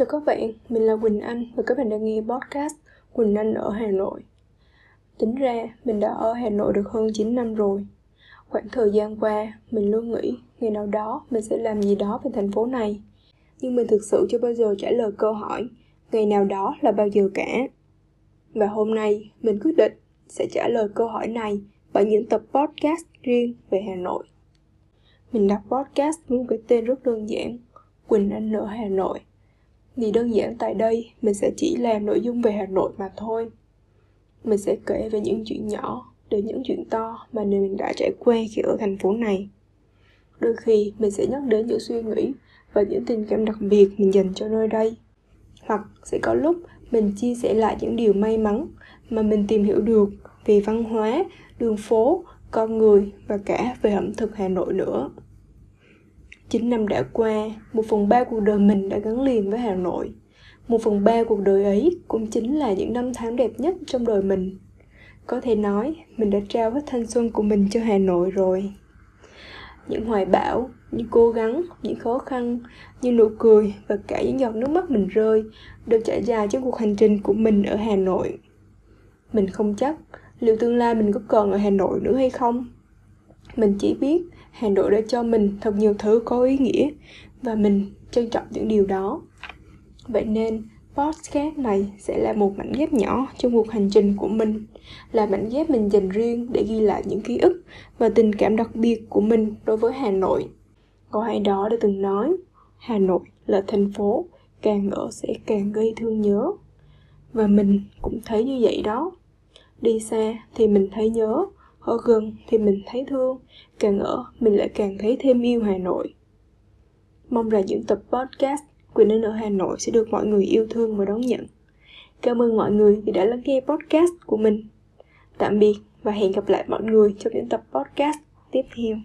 Chào các bạn, mình là Quỳnh Anh và các bạn đang nghe podcast Quỳnh Anh ở Hà Nội. Tính ra, mình đã ở Hà Nội được hơn 9 năm rồi. Khoảng thời gian qua, mình luôn nghĩ ngày nào đó mình sẽ làm gì đó về thành phố này. Nhưng mình thực sự chưa bao giờ trả lời câu hỏi ngày nào đó là bao giờ cả. Và hôm nay, mình quyết định sẽ trả lời câu hỏi này bằng những tập podcast riêng về Hà Nội. Mình đặt podcast với một cái tên rất đơn giản, Quỳnh Anh ở Hà Nội thì đơn giản tại đây mình sẽ chỉ làm nội dung về Hà Nội mà thôi. Mình sẽ kể về những chuyện nhỏ đến những chuyện to mà mình đã trải qua khi ở thành phố này. Đôi khi mình sẽ nhắc đến những suy nghĩ và những tình cảm đặc biệt mình dành cho nơi đây. Hoặc sẽ có lúc mình chia sẻ lại những điều may mắn mà mình tìm hiểu được về văn hóa, đường phố, con người và cả về ẩm thực Hà Nội nữa. 9 năm đã qua, một phần ba cuộc đời mình đã gắn liền với Hà Nội. Một phần ba cuộc đời ấy cũng chính là những năm tháng đẹp nhất trong đời mình. Có thể nói, mình đã trao hết thanh xuân của mình cho Hà Nội rồi. Những hoài bão, những cố gắng, những khó khăn, những nụ cười và cả những giọt nước mắt mình rơi đều trải dài trên cuộc hành trình của mình ở Hà Nội. Mình không chắc liệu tương lai mình có còn ở Hà Nội nữa hay không. Mình chỉ biết Hà Nội đã cho mình thật nhiều thứ có ý nghĩa và mình trân trọng những điều đó. Vậy nên, podcast này sẽ là một mảnh ghép nhỏ trong cuộc hành trình của mình, là mảnh ghép mình dành riêng để ghi lại những ký ức và tình cảm đặc biệt của mình đối với Hà Nội. Có ai đó đã từng nói, Hà Nội là thành phố càng ở sẽ càng gây thương nhớ. Và mình cũng thấy như vậy đó. Đi xa thì mình thấy nhớ, ở gần thì mình thấy thương, càng ở mình lại càng thấy thêm yêu Hà Nội. Mong rằng những tập podcast Quỳnh nên ở Hà Nội sẽ được mọi người yêu thương và đón nhận. Cảm ơn mọi người vì đã lắng nghe podcast của mình. Tạm biệt và hẹn gặp lại mọi người trong những tập podcast tiếp theo.